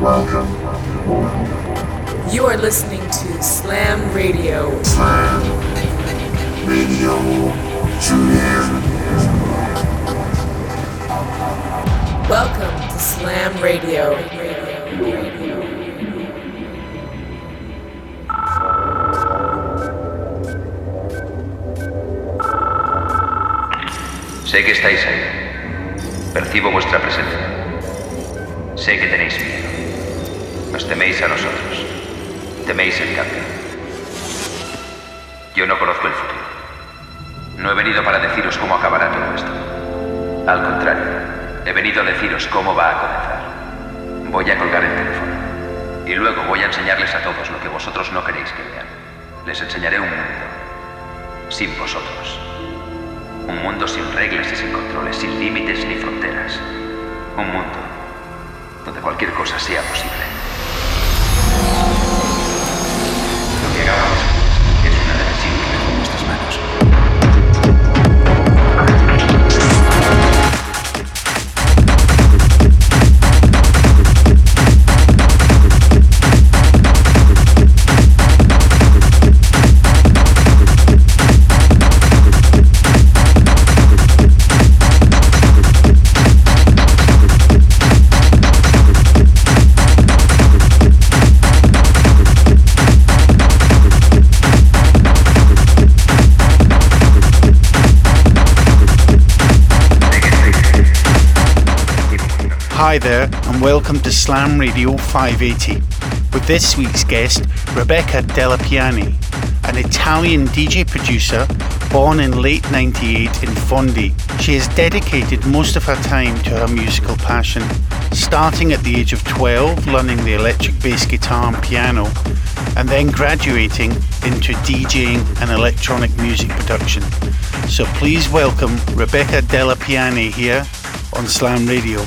You are listening to Slam Radio. Slam Radio. Tune in. Welcome to Slam Radio. Sé que estáis ahí. Percibo vuestra presencia. Sé que tenéis miedo. Nos teméis a nosotros. Teméis el cambio. Yo no conozco el futuro. No he venido para deciros cómo acabará todo esto. Al contrario, he venido a deciros cómo va a comenzar. Voy a colgar el teléfono. Y luego voy a enseñarles a todos lo que vosotros no queréis que vean. Les enseñaré un mundo. Sin vosotros. Un mundo sin reglas y sin controles, sin límites ni fronteras. Un mundo donde cualquier cosa sea posible. Lo que Hi there, and welcome to Slam Radio 580 with this week's guest, Rebecca Delle Piane, an Italian DJ producer born in late 98 in Fondi. She has dedicated most of her time to her musical passion, starting at the age of 12 learning the electric bass guitar and piano, and then graduating into DJing and electronic music production. So please welcome Rebecca Delle Piane here on Slam Radio.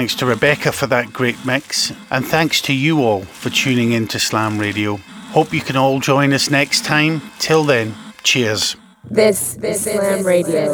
Thanks to Rebecca for that great mix, and thanks to you all for tuning in to Slam Radio. Hope you can all join us next time. Till then, cheers. This, this is Slam Radio.